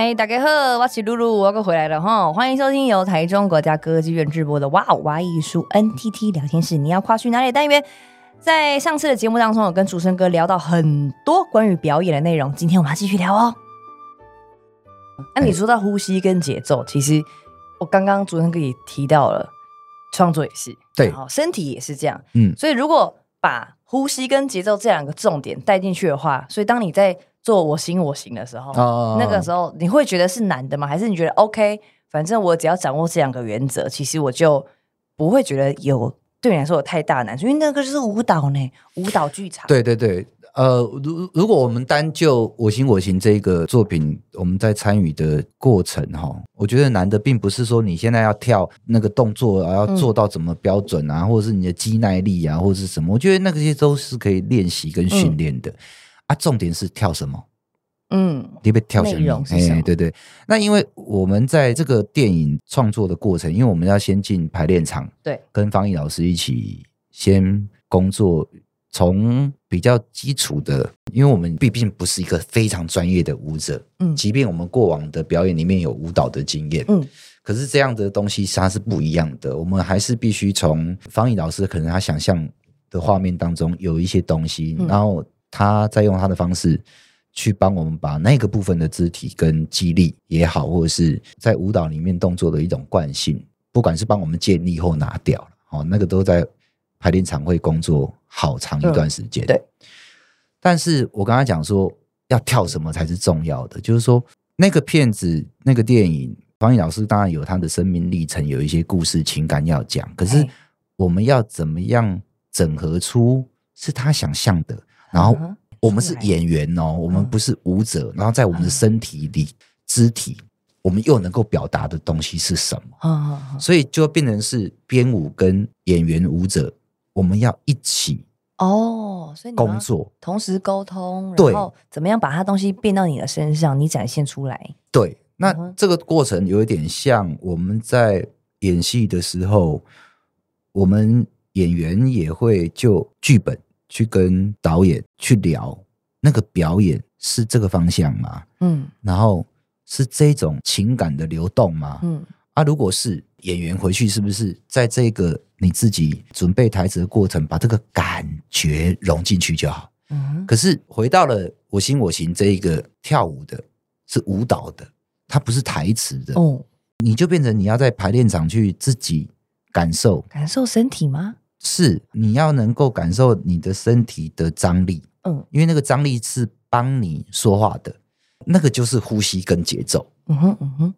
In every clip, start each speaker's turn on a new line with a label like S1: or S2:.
S1: 哎，大家好，我是露露，我又回来了哈！欢迎收听由台中国家歌剧院直播的《哇哦哇艺术 NTT 聊天室》，你要跨去哪里单元？在上次的节目当中，有跟主持人哥聊到很多关于表演的内容，今天我们要继续聊哦。那、啊、你说到呼吸跟节奏，其实我刚刚竹升哥也提到了，创作也是对，身体也是这样，嗯，所以如果把呼吸跟节奏这两个重点带进去的话，所以当你在做我行我行的时候，哦、那个时候你会觉得是难的吗？还是你觉得 OK？反正我只要掌握这两个原则，其实我就不会觉得有对你来说有太大难处，因为那个就是舞蹈呢，舞蹈剧场。
S2: 对对对，呃，如如果我们单就我行我行这个作品，我们在参与的过程哈，我觉得难的并不是说你现在要跳那个动作啊，要做到怎么标准啊，嗯、或者是你的肌耐力啊，或者是什么，我觉得那些都是可以练习跟训练的。嗯啊，重点是跳什么？嗯，你被跳什么？哎、欸，对对。那因为我们在这个电影创作的过程，因为我们要先进排练场，对，跟方毅老师一起先工作，从比较基础的，因为我们毕竟不是一个非常专业的舞者，嗯，即便我们过往的表演里面有舞蹈的经验，嗯，可是这样的东西它是不一样的，我们还是必须从方毅老师可能他想象的画面当中有一些东西，嗯、然后。他在用他的方式去帮我们把那个部分的肢体跟肌力也好，或者是在舞蹈里面动作的一种惯性，不管是帮我们建立或拿掉了，哦，那个都在排练场会工作好长一段时间。对。但是我刚才讲说要跳什么才是重要的，就是说那个片子、那个电影，方毅老师当然有他的生命历程，有一些故事情感要讲，可是我们要怎么样整合出是他想象的？然后我们是演员哦，我们不是舞者。然后在我们的身体里、肢体，我们又能够表达的东西是什么？所以就变成是编舞跟演员、舞者，我们要一起哦，所以工作
S1: 同时沟通，然后怎么样把它东西变到你的身上，你展现出来？
S2: 对，那这个过程有一点像我们在演戏的时候，我们演员也会就剧本。去跟导演去聊那个表演是这个方向吗？嗯，然后是这种情感的流动吗？嗯，啊，如果是演员回去，是不是在这个你自己准备台词的过程，把这个感觉融进去就好？嗯，可是回到了我行我行这一个跳舞的，是舞蹈的，它不是台词的哦，你就变成你要在排练场去自己感受，
S1: 感受身体吗？
S2: 是，你要能够感受你的身体的张力，嗯，因为那个张力是帮你说话的，那个就是呼吸跟节奏，嗯哼嗯哼。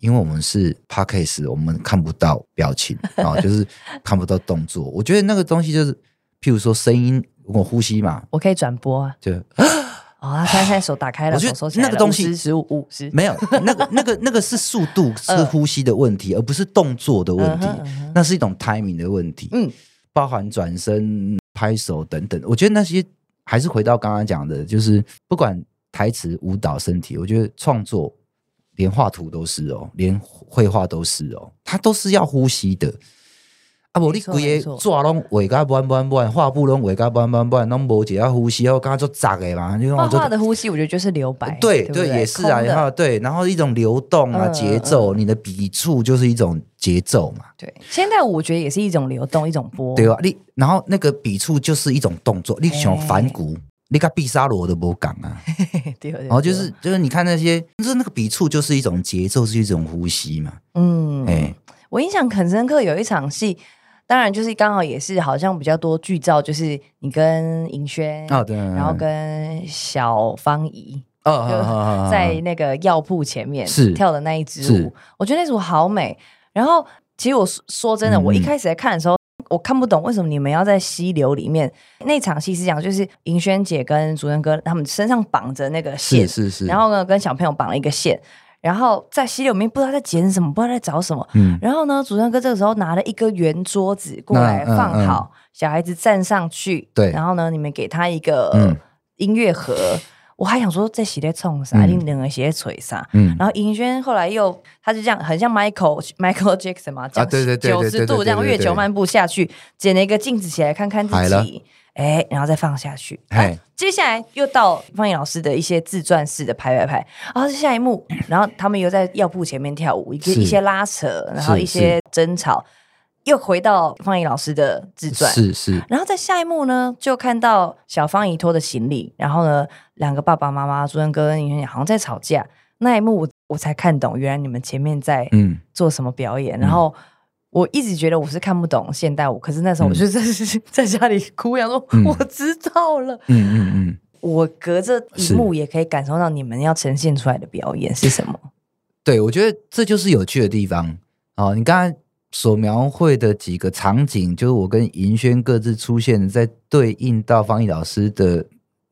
S2: 因为我们是 Podcast，我们看不到表情啊，就是看不到动作。我觉得那个东西就是，譬如说声音，我呼吸嘛，
S1: 我可以转播啊，就 啊，他现在手打开了，我觉得
S2: 那个东西十五五十。没有，那个那个那个是速度是 呼吸的问题，而不是动作的问题，那是一种 timing 的问题，嗯。包含转身、拍手等等，我觉得那些还是回到刚刚讲的，就是不管台词、舞蹈、身体，我觉得创作连画图都是哦，连绘画都是哦，它都是要呼吸的。啊，无你规个纸拢画甲弯弯弯，画布拢画甲弯弯弯，拢无一下呼吸，我刚刚就杂的嘛。
S1: 画画的呼吸，我觉得就是留白。
S2: 对对，也是啊，然后对，然后一种流动啊，节奏，你的笔触就是一种节奏嘛。
S1: 对，现在我觉得也是一种流动，一种波。
S2: 对啊，你然后那个笔触就是一种动作，你像梵谷，你看毕沙罗都无讲啊。对，然后就是就是你看那些，就是那个笔触就是一种节奏，是一种呼吸嘛。嗯，
S1: 哎，我印象很深刻，有一场戏。当然，就是刚好也是好像比较多剧照，就是你跟尹轩哦，对，然后跟小芳宜哦，就在那个药铺前面是跳的那一支舞，我觉得那支舞好美。然后，其实我说真的，我一开始在看的时候，我看不懂为什么你们要在溪流里面。那场戏是讲，就是尹轩姐跟竹升哥他们身上绑着那个线，是是，然后呢，跟小朋友绑了一个线。然后在溪流里面不知道在捡什么，不知道在找什么。嗯，然后呢，主唱哥这个时候拿了一个圆桌子过来放好，小孩子站上去。对，然后呢，你们给他一个音乐盒。我还想说这鞋在冲啥？你两个鞋锤啥？嗯。然后尹轩后来又，他就这样很像 Michael Michael Jackson 嘛，这样九十度这样月球漫步下去，捡了一个镜子起来看看自己。哎，然后再放下去。哎，接下来又到方怡老师的一些自传式的拍拍拍，然后是下一幕，然后他们又在药铺前面跳舞，一个一些拉扯，然后一些争吵，又回到方怡老师的自传，
S2: 是是。
S1: 然后在下一幕呢，就看到小方怡拖的行李，然后呢，两个爸爸妈妈竹升哥跟尹轩好像在吵架。那一幕我我才看懂，原来你们前面在嗯做什么表演，嗯、然后。我一直觉得我是看不懂现代舞，可是那时候我就在、嗯、在家里哭，想说我知道了。嗯嗯嗯，嗯我隔着荧幕也可以感受到你们要呈现出来的表演是什么。
S2: 对，我觉得这就是有趣的地方。哦，你刚才所描绘的几个场景，就是我跟银轩各自出现在对应到方毅老师的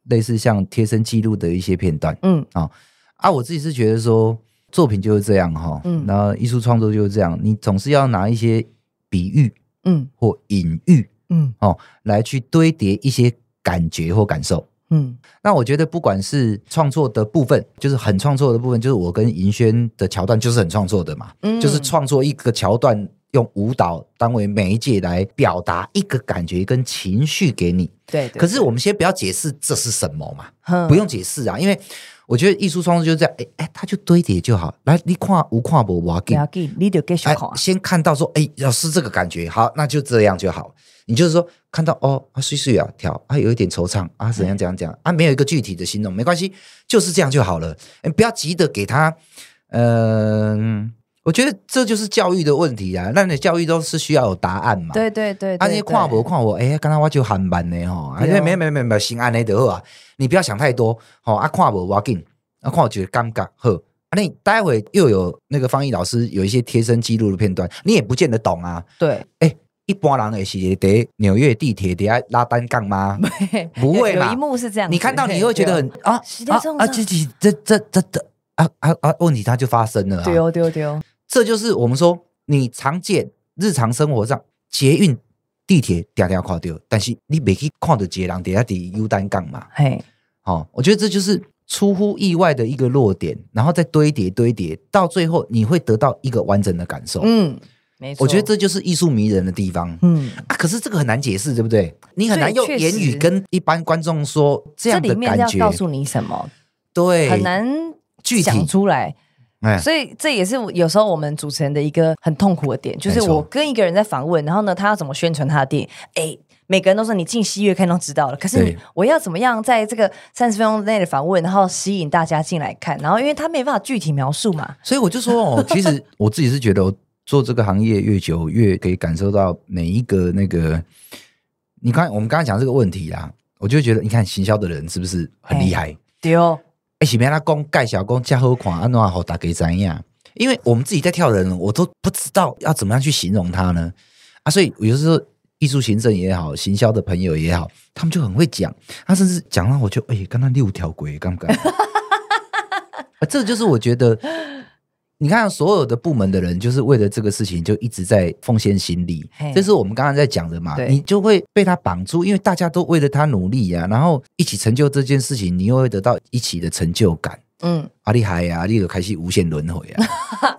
S2: 类似像贴身记录的一些片段。嗯，啊啊，我自己是觉得说。作品就是这样哈，嗯，然后艺术创作就是这样，你总是要拿一些比喻，嗯，或隐喻，嗯，哦，来去堆叠一些感觉或感受，嗯，那我觉得不管是创作的部分，就是很创作的部分，就是我跟银轩的桥段就是很创作的嘛，嗯，就是创作一个桥段，用舞蹈当为媒介来表达一个感觉跟情绪给你，
S1: 对，对，
S2: 可是我们先不要解释这是什么嘛，嗯，不用解释啊，因为。我觉得艺术创作就是这样，哎哎，他就堆叠就好。来，你看无看无我给，
S1: 你就继续
S2: 看。先看到说，哎，要是这个感觉，好，那就这样就好。你就是说，看到哦，啊，碎碎啊，跳啊，有一点惆怅啊，怎样怎样怎样啊，没有一个具体的形容，没关系，就是这样就好了。你不要急着给他，嗯、呃。我觉得这就是教育的问题啊！那你教育都是需要有答案嘛？
S1: 对对对，
S2: 啊，你看我看我，哎，刚刚我就很慢呢哈，没没没没没，心安的就好啊！你不要想太多，好啊，看我我紧，啊，看我觉得尴尬，呵啊，你待会又有那个方毅老师有一些贴身记录的片段，你也不见得懂啊。
S1: 对，
S2: 哎，一般人也是得纽约地铁底下拉单杠吗？不会嘛？
S1: 有一幕是这样，
S2: 你看到你会觉得很啊啊啊，这这这这这啊啊啊，问题它就发生了，
S1: 丢丢丢。
S2: 这就是我们说，你常见日常生活上捷运、地铁条条看到，但是你没去看到捷人底下的优单杠嘛？嘿，好，我觉得这就是出乎意外的一个落点，然后再堆叠堆叠，到最后你会得到一个完整的感受。嗯，没错，我觉得这就是艺术迷人的地方。嗯啊，可是这个很难解释，对不对？你很难用言语跟一般观众说这样的感
S1: 觉，告诉你什么？
S2: 对，
S1: 很难具体讲出来。所以这也是有时候我们主持人的一个很痛苦的点，就是我跟一个人在访问，然后呢，他要怎么宣传他的电影？哎，每个人都说你进戏院看都知道了，可是我要怎么样在这个三十分钟内的访问，然后吸引大家进来看？然后因为他没办法具体描述嘛，
S2: 所以我就说哦，其实我自己是觉得，我做这个行业越久，越可以感受到每一个那个。你看，我们刚才讲这个问题啦，我就觉得，你看行销的人是不是很厉害？
S1: 对哦。
S2: 哎，前面他讲介绍讲加好看，安怎好大家知样？因为我们自己在跳的人，我都不知道要怎么样去形容他呢。啊，所以我就是说艺术行政也好，行销的朋友也好，他们就很会讲。他甚至讲到我就哎，刚刚六条鬼，敢不敢？啊，这就是我觉得。你看，所有的部门的人就是为了这个事情，就一直在奉献心力。嘿这是我们刚刚在讲的嘛？你就会被他绑住，因为大家都为了他努力呀、啊，然后一起成就这件事情，你又会得到一起的成就感。嗯，啊，厉害呀，你就开始无限轮回啊！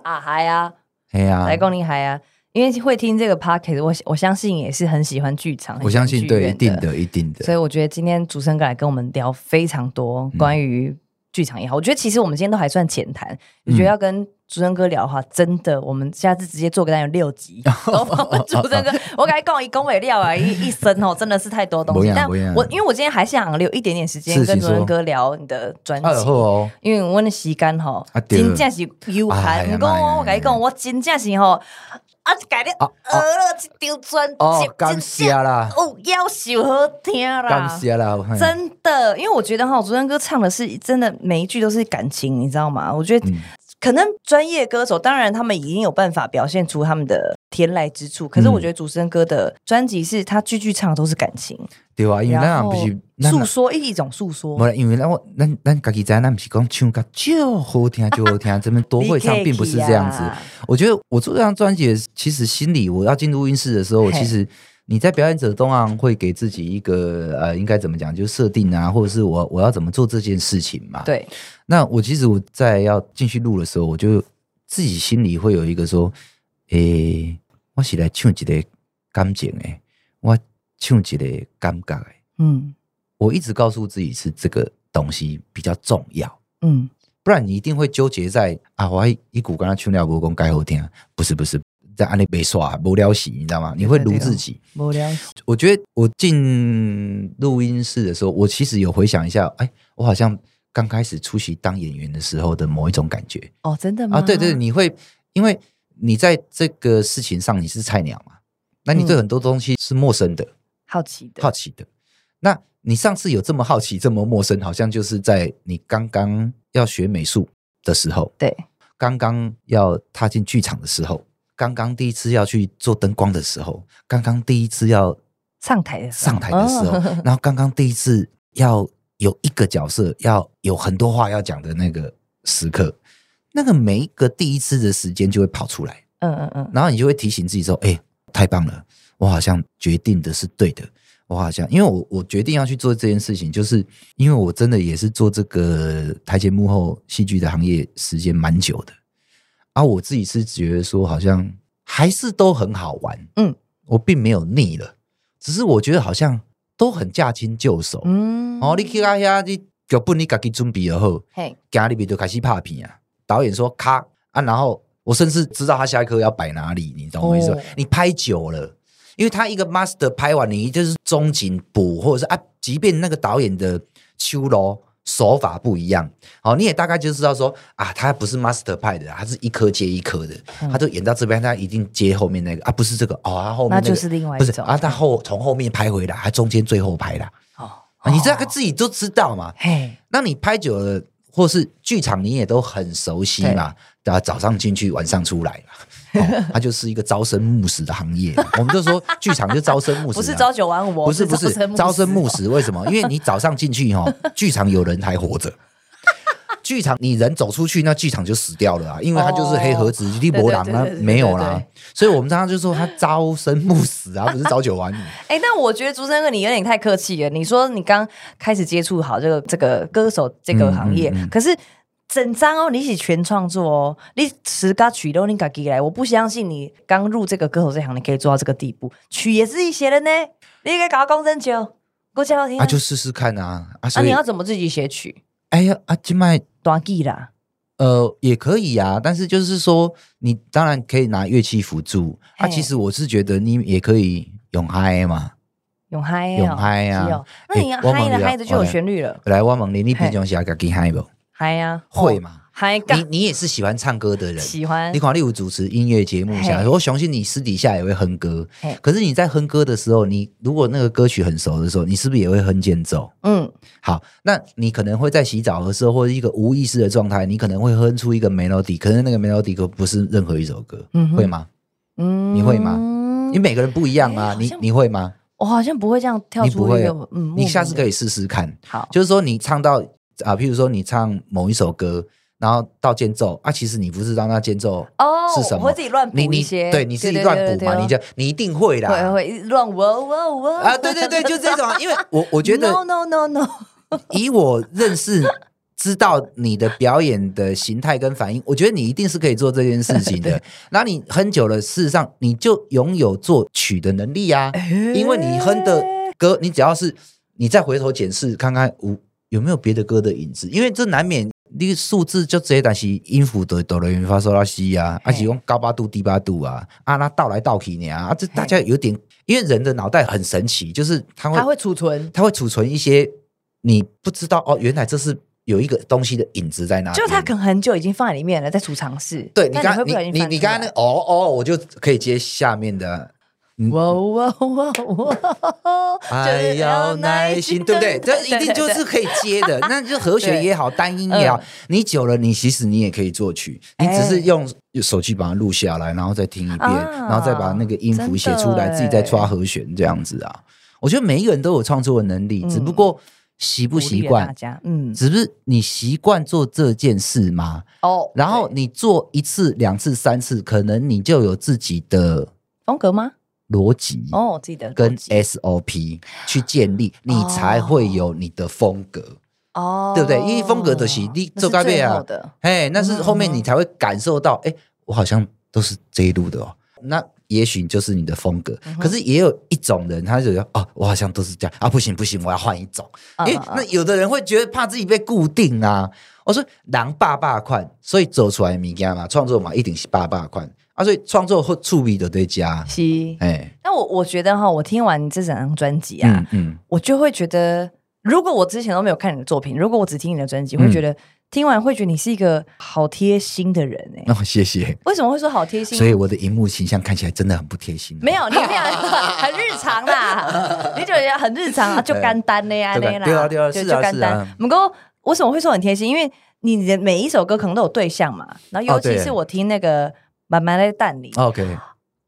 S1: 啊，嗨呀，
S2: 哎呀，
S1: 来恭喜嗨呀！因为会听这个 podcast，我我相信也是很喜欢剧场，
S2: 我相信对，一定的，一定的。
S1: 所以我觉得今天主持人来跟我们聊非常多关于剧场也好，嗯、我觉得其实我们今天都还算浅谈。我觉得要跟竹升哥聊的话，真的，我们下次直接做个单元六集。竹升哥，我跟你讲，一恭维料啊，一一生哦，真的是太多东西。但我因为我今天还想留一点点时间跟竹升哥聊你的专辑，因为我的时间哈，真正是有限。我我跟你讲，我真正是吼，啊，改的呃了一张专辑，
S2: 感谢啦，
S1: 哦，要求好听啦，
S2: 感谢啦，
S1: 真的，因为我觉得哈，竹升哥唱的是真的每一句都是感情，你知道吗？我觉得。可能专业歌手，当然他们已经有办法表现出他们的天籁之处。可是我觉得主持人哥的专辑是他句句唱的都是感情，
S2: 对啊，因为那样不是
S1: 诉说一种诉说。
S2: 不，因为那我那那自己在那不是讲唱歌就好听就好听，这边多会唱并不是这样子。我觉得我做这张专辑，其实心里我要进录音室的时候，我其实。你在表演者中啊，会给自己一个呃，应该怎么讲，就设定啊，或者是我我要怎么做这件事情嘛？
S1: 对。
S2: 那我其实我在要进去录的时候，我就自己心里会有一个说，诶、欸，我是来唱一个感情诶，我唱一个感觉诶，嗯，我一直告诉自己是这个东西比较重要。嗯，不然你一定会纠结在啊，我还一股跟他唱了歌公该好听，不是不是。在安利被耍无聊死，你知道吗？你会撸自己无聊。我觉得我进录音室的时候，我其实有回想一下，哎，我好像刚开始出席当演员的时候的某一种感觉。
S1: 哦，真的吗？
S2: 啊，对对，你会因为你在这个事情上你是菜鸟嘛，那你对很多东西是陌生的，
S1: 好奇的，
S2: 好奇的。那你上次有这么好奇、这么陌生，好像就是在你刚刚要学美术的时候，
S1: 对，
S2: 刚刚要踏进剧场的时候。刚刚第一次要去做灯光的时候，刚刚第一次要
S1: 上台的
S2: 上台的时候，然后刚刚第一次要有一个角色要有很多话要讲的那个时刻，那个每一个第一次的时间就会跑出来，嗯嗯嗯，然后你就会提醒自己说：“哎，太棒了，我好像决定的是对的，我好像因为我我决定要去做这件事情，就是因为我真的也是做这个台前幕后戏剧的行业时间蛮久的。”啊，我自己是觉得说，好像还是都很好玩，嗯，我并没有腻了，只是我觉得好像都很驾轻就熟，嗯，哦，你去阿遐，你脚本你自己准备了后，嘿，家里边就开始拍片啊，导演说咔啊，然后我甚至知道他下一刻要摆哪里，你懂我意思吗？哦、你拍久了，因为他一个 master 拍完，你就是中景补，或者是啊，即便那个导演的秋罗。手法不一样，好，你也大概就知道说啊，他不是 master 派的，他是一颗接一颗的，嗯、他就演到这边，他一定接后面那个啊，不是这个哦，他后面、那个、
S1: 那就是另外一种，不是
S2: 啊，他后从后面拍回来，他中间最后拍的哦，哦，你这个自己都知道嘛，嘿，那你拍久了，或是剧场你也都很熟悉嘛，对吧？早上进去，晚上出来嘛。哦，它就是一个朝生暮死的行业，我们就说剧场就朝生暮死，
S1: 不是朝九晚五，
S2: 不是不是朝生暮死。为什么？因为你早上进去哈，剧场有人还活着，剧场你人走出去，那剧场就死掉了啊，因为它就是黑盒子，地博狼啊没有啦。所以我们常常就说他朝生暮死啊，不是朝九晚五。
S1: 哎，但我觉得竹生哥你有点太客气了。你说你刚开始接触好这个这个歌手这个行业，可是。整张哦，你是全创作哦，你词歌曲都你自己来，我不相信你刚入这个歌手这行，你可以做到这个地步。曲也是自己写的呢，你应该搞个公证球，够好听啊！
S2: 就试试看啊！
S1: 啊，你要怎么自己写曲？
S2: 哎呀，啊，就卖
S1: 短记啦，
S2: 呃，也可以啊，但是就是说，你当然可以拿乐器辅助。啊，其实我是觉得你也可以用嗨嘛，
S1: 用嗨，
S2: 用嗨啊！
S1: 那你嗨的嗨的就有旋律了。
S2: 来，我问你，你平常是自己嗨不？
S1: 嗨呀，
S2: 会嘛？嗨，你你也是喜欢唱歌的人，
S1: 喜欢。
S2: 你看，例如主持音乐节目下来，我相信你私底下也会哼歌。可是你在哼歌的时候，你如果那个歌曲很熟的时候，你是不是也会哼间奏？嗯，好，那你可能会在洗澡的时候，或者一个无意识的状态，你可能会哼出一个 melody，可是那个 melody 可不是任何一首歌，嗯会吗？嗯，你会吗？你每个人不一样啊，你你会吗？
S1: 我好像不会这样跳出一个，嗯，
S2: 你下次可以试试看。
S1: 好，
S2: 就是说你唱到。啊，譬如说你唱某一首歌，然后到间奏啊，其实你不知道那间奏哦是什么，
S1: 我会自己乱补一些，
S2: 对，你自己乱补嘛，你就你一定会啦，
S1: 会会乱哇哇哇。
S2: 啊，对对对，就这种，因为我我觉得
S1: ，no no no no，
S2: 以我认识知道你的表演的形态跟反应，我觉得你一定是可以做这件事情的。然后你哼久了，事实上你就拥有作曲的能力啊，因为你哼的歌，你只要是你再回头检视看看五。有没有别的歌的影子？因为这难免，那个数字就这些，但是音符都哆来咪发嗦拉西啊，而且用高八度、低八度啊，啊，那倒来倒去呢啊，这大家有点，因为人的脑袋很神奇，就是它会，它
S1: 会储存，
S2: 它会储存一些你不知道哦，原来这是有一个东西的影子在那里，
S1: 就它可能很久已经放在里面了，在储藏室。
S2: 对你刚你你你刚刚那、哦哦，我就可以接下面的。哇哇哇哇！还要耐心，对不对？这一定就是可以接的。那就和弦也好，单音也好，你久了，你其实你也可以作曲。你只是用手机把它录下来，然后再听一遍，然后再把那个音符写出来，自己再抓和弦这样子啊。我觉得每一个人都有创作的能力，只不过习不习惯。嗯，只是你习惯做这件事吗？哦，然后你做一次、两次、三次，可能你就有自己的
S1: 风格吗？
S2: 逻辑
S1: 哦，记得
S2: 跟 SOP 去建立，你才会有你的风格哦，对不对？因为风格的是你做改变啊，哎，那是后面你才会感受到，哎，我好像都是这一路的哦。那也许就是你的风格。嗯、可是也有一种人，他就觉得哦，我好像都是这样啊，不行不行，我要换一种。因为那有的人会觉得怕自己被固定啊。我说狼爸爸款，所以走出来物件嘛，创作嘛，一定是爸爸款啊。所以创作和处理的对家
S1: 是哎。那我我觉得哈，我听完这整张专辑啊，嗯，嗯我就会觉得，如果我之前都没有看你的作品，如果我只听你的专辑，会觉得。听完会觉得你是一个好贴心的人哎，
S2: 哦，谢谢。
S1: 为什么会说好贴心？
S2: 所以我的荧幕形象看起来真的很不贴心。
S1: 没有，你这样很日常啦，你觉得很日常啊，就干单的呀，对啊对啊，是啊是啊。不过为什么会说很贴心？因为你的每一首歌可能都有对象嘛，然后尤其是我听那个妈妈在带你
S2: ，OK，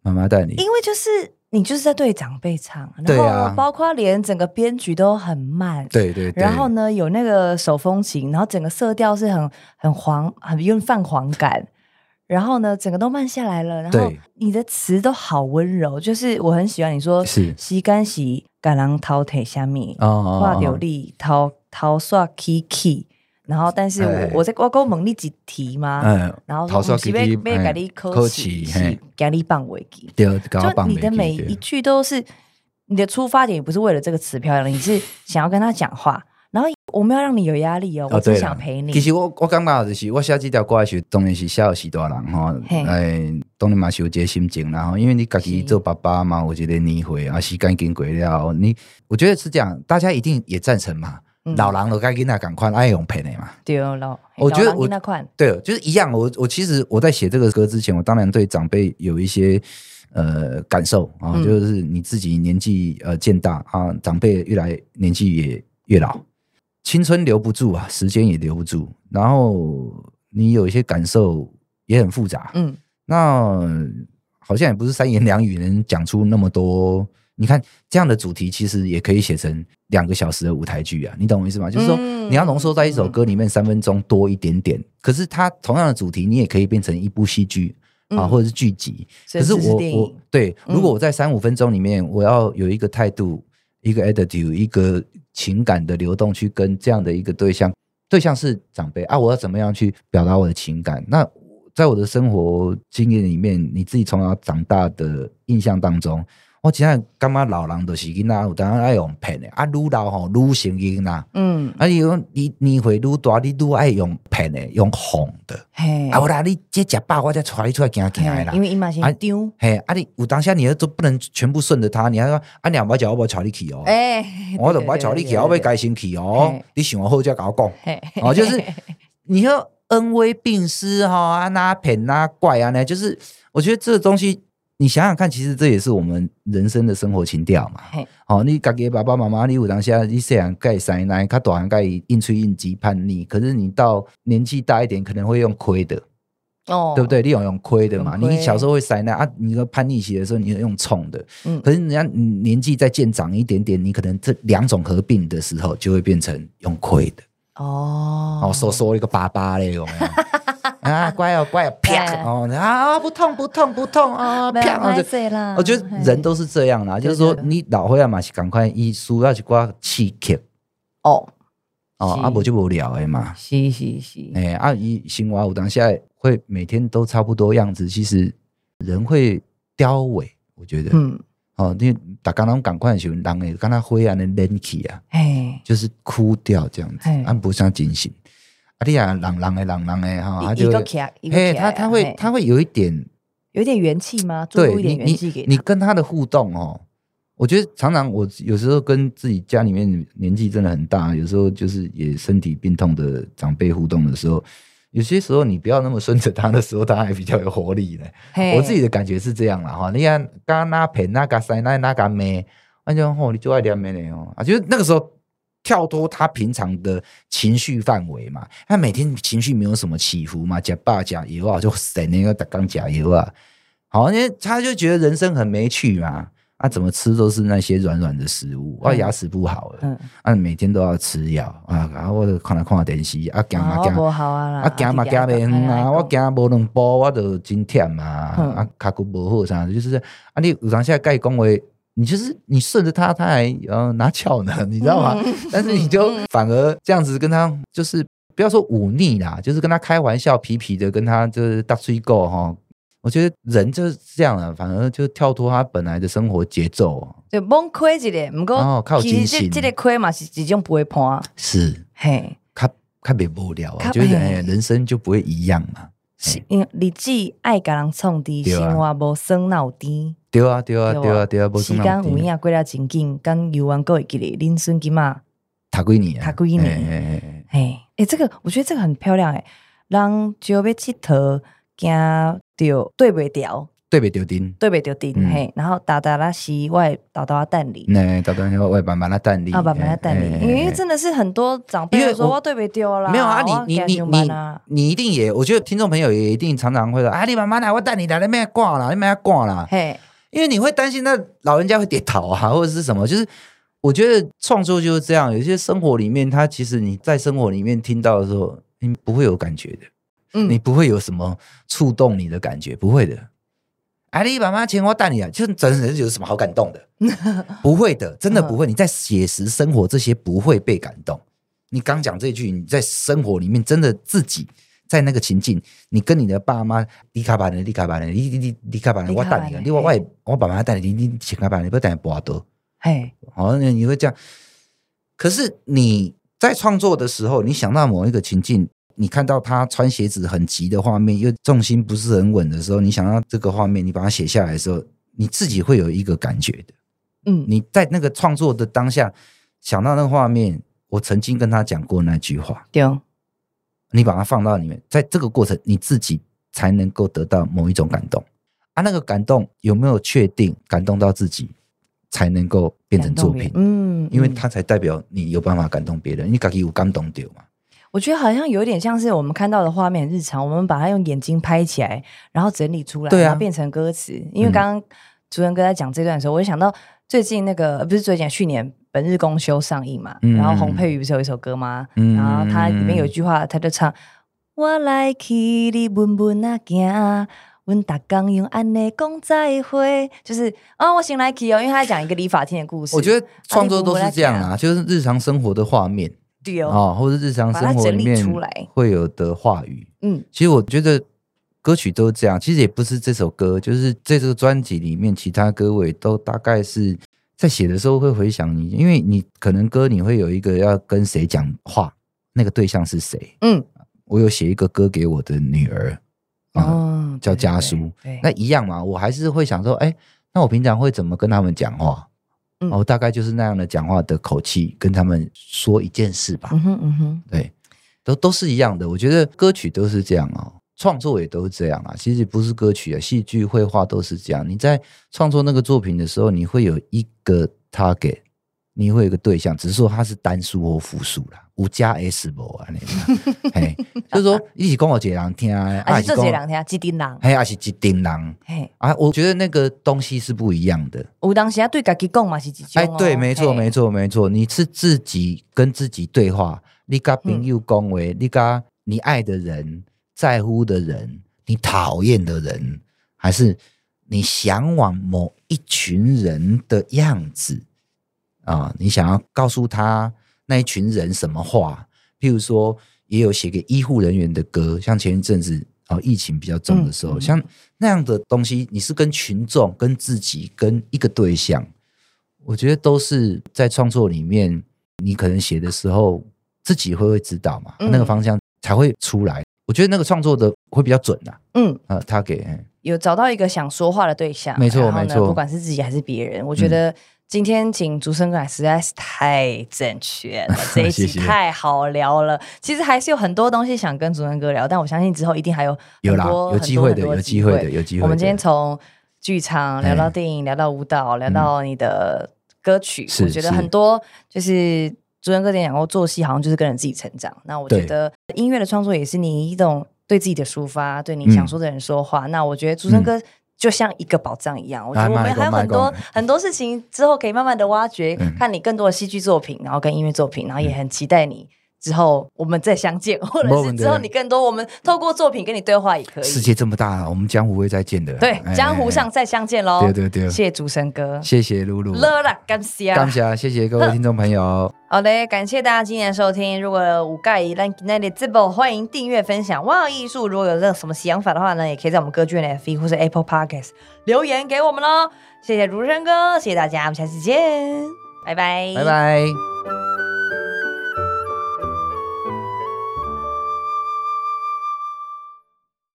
S2: 妈妈带你，
S1: 因为就是。你就是在对长辈唱，然后包括连整个编曲都很慢，
S2: 对对，
S1: 然后呢有那个手风琴，然后整个色调是很很黄，很有泛黄感，然后呢整个都慢下来了，然后你的词都好温柔，就是我很喜欢你说是。洗干洗橄榄桃腿下面画流利桃桃刷 kiki。然后，但是我我在我跟我问你几题吗？然后说是被被给你考起，是给你放尾句。就你的每一句都是你的出发点，也不是为了这个词漂亮，你是想要跟他讲话。然后我没有让你有压力哦，我只想陪你。
S2: 其实我我刚刚就是我写这条歌的时候，当然是写给许多人哈。哎，当然嘛是有这个心情，然后因为你自己做爸爸嘛，我觉得你会啊，时间经过了，你我觉得是这样，大家一定也赞成嘛。老人都该跟他赶快爱用陪的嘛？
S1: 对哦，老
S2: 我觉得我对，就是一样。我我其实我在写这个歌之前，我当然对长辈有一些呃感受啊，就是你自己年纪呃渐大啊，长辈越来年纪也越老，青春留不住啊，时间也留不住，然后你有一些感受也很复杂。嗯，那好像也不是三言两语能讲出那么多。你看这样的主题，其实也可以写成两个小时的舞台剧啊！你懂我意思吗？就是说，你要浓缩在一首歌里面三分钟多一点点，可是它同样的主题，你也可以变成一部戏剧啊，或者是剧集。可是我我对，如果我在三五分钟里面，我要有一个态度、一个 attitude、一个情感的流动，去跟这样的一个对象，对象是长辈啊，我要怎么样去表达我的情感？那在我的生活经验里面，你自己从小长大的印象当中。我现在感觉老人都是囡仔，有当然爱用骗的啊，愈老吼愈成囡仔。嗯，啊，你讲你年岁愈大，你愈爱用骗的，用哄的。嘿，啊，我啦，你这食饱，我再带你出来行行的啦。
S1: 因为伊嘛是丢。
S2: 嘿，啊，你有当下你都不能全部顺着他，你还说啊，两把脚我不带你去哦。哎，我都不带你去，我要改心去哦。你想好再跟我讲。哦，就是你要恩威并施哈，啊，那骗那怪啊，呢就是我觉得这个东西。你想想看，其实这也是我们人生的生活情调嘛。好哦，你家给爸爸妈妈，你有当下你虽然盖塞奶，他短盖应催应急叛逆，可是你到年纪大一点，可能会用亏的，哦，对不对？你有用亏的嘛？你小时候会塞奶啊，你个叛逆期的时候，你用冲的，嗯，可是人家年纪再渐长一点点，你可能这两种合并的时候，就会变成用亏的。哦，哦，说说一个爸爸嘞，有没有？啊，乖哦，乖哦，啪哦，啊，不痛不痛不痛啊，啪！我觉得人都是这样啦，就是说你老会啊嘛是赶快一输要去挂气克哦。哦，啊不就无聊诶嘛，
S1: 是是是，
S2: 哎，啊一生活有当下会每天都差不多样子，其实人会凋萎，我觉得，嗯，哦，你大家拢赶快的时候，人诶，跟他灰暗的冷气啊，哎，就是枯掉这样子，按不上进行。啊，你啊，冷冷的，冷冷的哈，他就嘿，他他会他会有一点，
S1: 有点元气吗？对，你
S2: 你你跟他的互动哦，我觉得常常我有时候跟自己家里面年纪真的很大，有时候就是也身体病痛的长辈互动的时候，有些时候你不要那么顺着他的时候，他还比较有活力呢。我自己的感觉是这样了哈。你看，刚刚那盆那个塞那那个妹，那就吼，你就爱点妹的哦啊，就是那个时候。跳脱他平常的情绪范围嘛，他每天情绪没有什么起伏嘛，假爸假油啊，就省那个刚假油啊，好，因为他就觉得人生很没趣嘛，啊，怎么吃都是那些软软的食物，啊牙齿不好了，嗯，啊，每天都要吃药啊，然后我就看来看电视啊，行嘛行，啊。行嘛行袂远啊，我行无两步我就真忝嘛，啊，脚骨不好啥，就是啊，你有当下伊讲话。你就是你顺着他，他还呃拿翘呢，你知道吗？但是你就反而这样子跟他，就是不要说忤逆啦，就是跟他开玩笑，皮皮的跟他就是大吹狗哈。我觉得人就是这样啊，反而就跳脱他本来的生活节奏，
S1: 就崩溃一点，不过靠其实这这个亏嘛是一种不会破，
S2: 是嘿，他他别无聊啊，觉得哎，人生就不会一样嘛。是
S1: 因为日子爱甲人创治，生活无酸恼甜。
S2: 对啊对啊对啊。对啊，
S1: 无时间有影过了真紧，跟游玩过会记咧，恁孙今嘛，
S2: 读几年
S1: 读几年，哎哎，这个我觉得这个很漂亮诶，人就要佚佗。惊着对不掉，
S2: 对不掉钉，
S1: 对不掉钉嘿。然后打打拉西外，打打蛋里，
S2: 那打打外慢慢拉蛋里，
S1: 啊，慢慢拉蛋里。因为真的是很多长辈说我对不掉了，
S2: 没有啊，你你你你你一定也，我觉得听众朋友也一定常常会说啊，你慢慢来，我带你来，你没挂啦，你没挂啦，嘿。因为你会担心那老人家会跌倒啊，或者是什么，就是我觉得创作就是这样，有些生活里面，他其实你在生活里面听到的时候，你不会有感觉的。嗯你不会有什么触动你的感觉，不会的。哎，你爸妈请我带你啊，就是真的有什么好感动的？不会的，真的不会。你在写实生活这些不会被感动。你刚讲这句，你在生活里面真的自己在那个情境，你跟你的爸妈，你卡巴人，你卡巴人，你你你你卡巴人，我带你，你我我我爸妈带你，你你请卡巴人，你不带你不多。嘿，好，你会这样。可是你在创作的时候，你想到某一个情境。你看到他穿鞋子很急的画面，又重心不是很稳的时候，你想到这个画面，你把它写下来的时候，你自己会有一个感觉的。嗯，你在那个创作的当下想到那个画面，我曾经跟他讲过那句话。对，你把它放到里面，在这个过程，你自己才能够得到某一种感动啊。那个感动有没有确定感动到自己，才能够变成作品？嗯，因为它才代表你有办法感动别人，你自己有感动到嘛。
S1: 我觉得好像有点像是我们看到的画面，日常我们把它用眼睛拍起来，然后整理出来，然后变成歌词。因为刚刚主持人哥在讲这段的时候，我就想到最近那个不是最近去年《本日公休》上映嘛，然后洪佩瑜不是有一首歌吗？然后他里面有一句话，他就唱：“我来去你问问啊，行，问大刚用安内讲再会。”就是哦，我醒来去哦，因为他在讲一个理发厅的故事。
S2: 我觉得创作都是这样啊，就是日常生活的画面。啊，或者日常生活里面会有的话语，嗯，其实我觉得歌曲都这样，其实也不是这首歌，就是这个专辑里面其他歌位都大概是在写的时候会回想你，因为你可能歌你会有一个要跟谁讲话，那个对象是谁，嗯，我有写一个歌给我的女儿，哦，叫家书，那一样嘛，我还是会想说，哎，那我平常会怎么跟他们讲话？哦，大概就是那样的讲话的口气，跟他们说一件事吧。嗯哼，嗯哼，对，都都是一样的。我觉得歌曲都是这样哦，创作也都是这样啊。其实不是歌曲啊，戏剧、绘画都是这样。你在创作那个作品的时候，你会有一个 target，你会有一个对象，只是说它是单数或复数啦。五加 S 不啊？那 嘿，就是说一起跟我一个人听，
S1: 还是这几人听，几丁人，
S2: 嘿，还是几丁人，嘿啊！我觉得那个东西是不一样的。
S1: 有当时啊，对自己讲嘛是几种？
S2: 哎，对，没错，没错，没错。你是自己跟自己对话，你跟朋友讲话，你跟你爱的人、在乎的人、你讨厌的人，还是你向往某一群人的样子啊？你想要告诉他。那一群人什么话？譬如说，也有写给医护人员的歌，像前一阵子啊，疫情比较重的时候，嗯、像那样的东西，你是跟群众、跟自己、跟一个对象，我觉得都是在创作里面，你可能写的时候自己会会知道嘛，嗯、那个方向才会出来。我觉得那个创作的会比较准呐、啊。嗯啊，他给
S1: 有找到一个想说话的对象，
S2: 没错没错，
S1: 不管是自己还是别人，我觉得、嗯。今天请竹生哥来实在是太正确了，这一集太好聊了。其实还是有很多东西想跟竹生哥聊，但我相信之后一定还有
S2: 有啦，有机会的，有机会的，有机会。
S1: 我们今天从剧场聊到电影，聊到舞蹈，聊到你的歌曲，我觉得很多就是竹生哥前讲过，做戏好像就是跟着自己成长。那我觉得音乐的创作也是你一种对自己的抒发，对你想说的人说话。那我觉得竹生哥。就像一个宝藏一样，我觉得我们还有很多很多事情之后可以慢慢的挖掘，看你更多的戏剧作品，然后跟音乐作品，然后也很期待你之后我们再相见，或者是之后你更多，我们透过作品跟你对话也可以。
S2: 世界这么大，我们江湖会再见的。
S1: 对，江湖上再相见喽。
S2: 对对对，
S1: 谢谢竹生哥，
S2: 谢谢露露，
S1: 乐了，感谢，
S2: 感谢，谢谢各位听众朋友。
S1: 好嘞，感谢大家今天的收听。如果有介意咱今天的节目，欢迎订阅分享。哇，艺术如果有任何什么想法的话呢，也可以在我们歌剧院 FB 或是 Apple Podcast 留言给我们喽。谢谢竹生哥，谢谢大家，我们下次见，拜拜，
S2: 拜拜。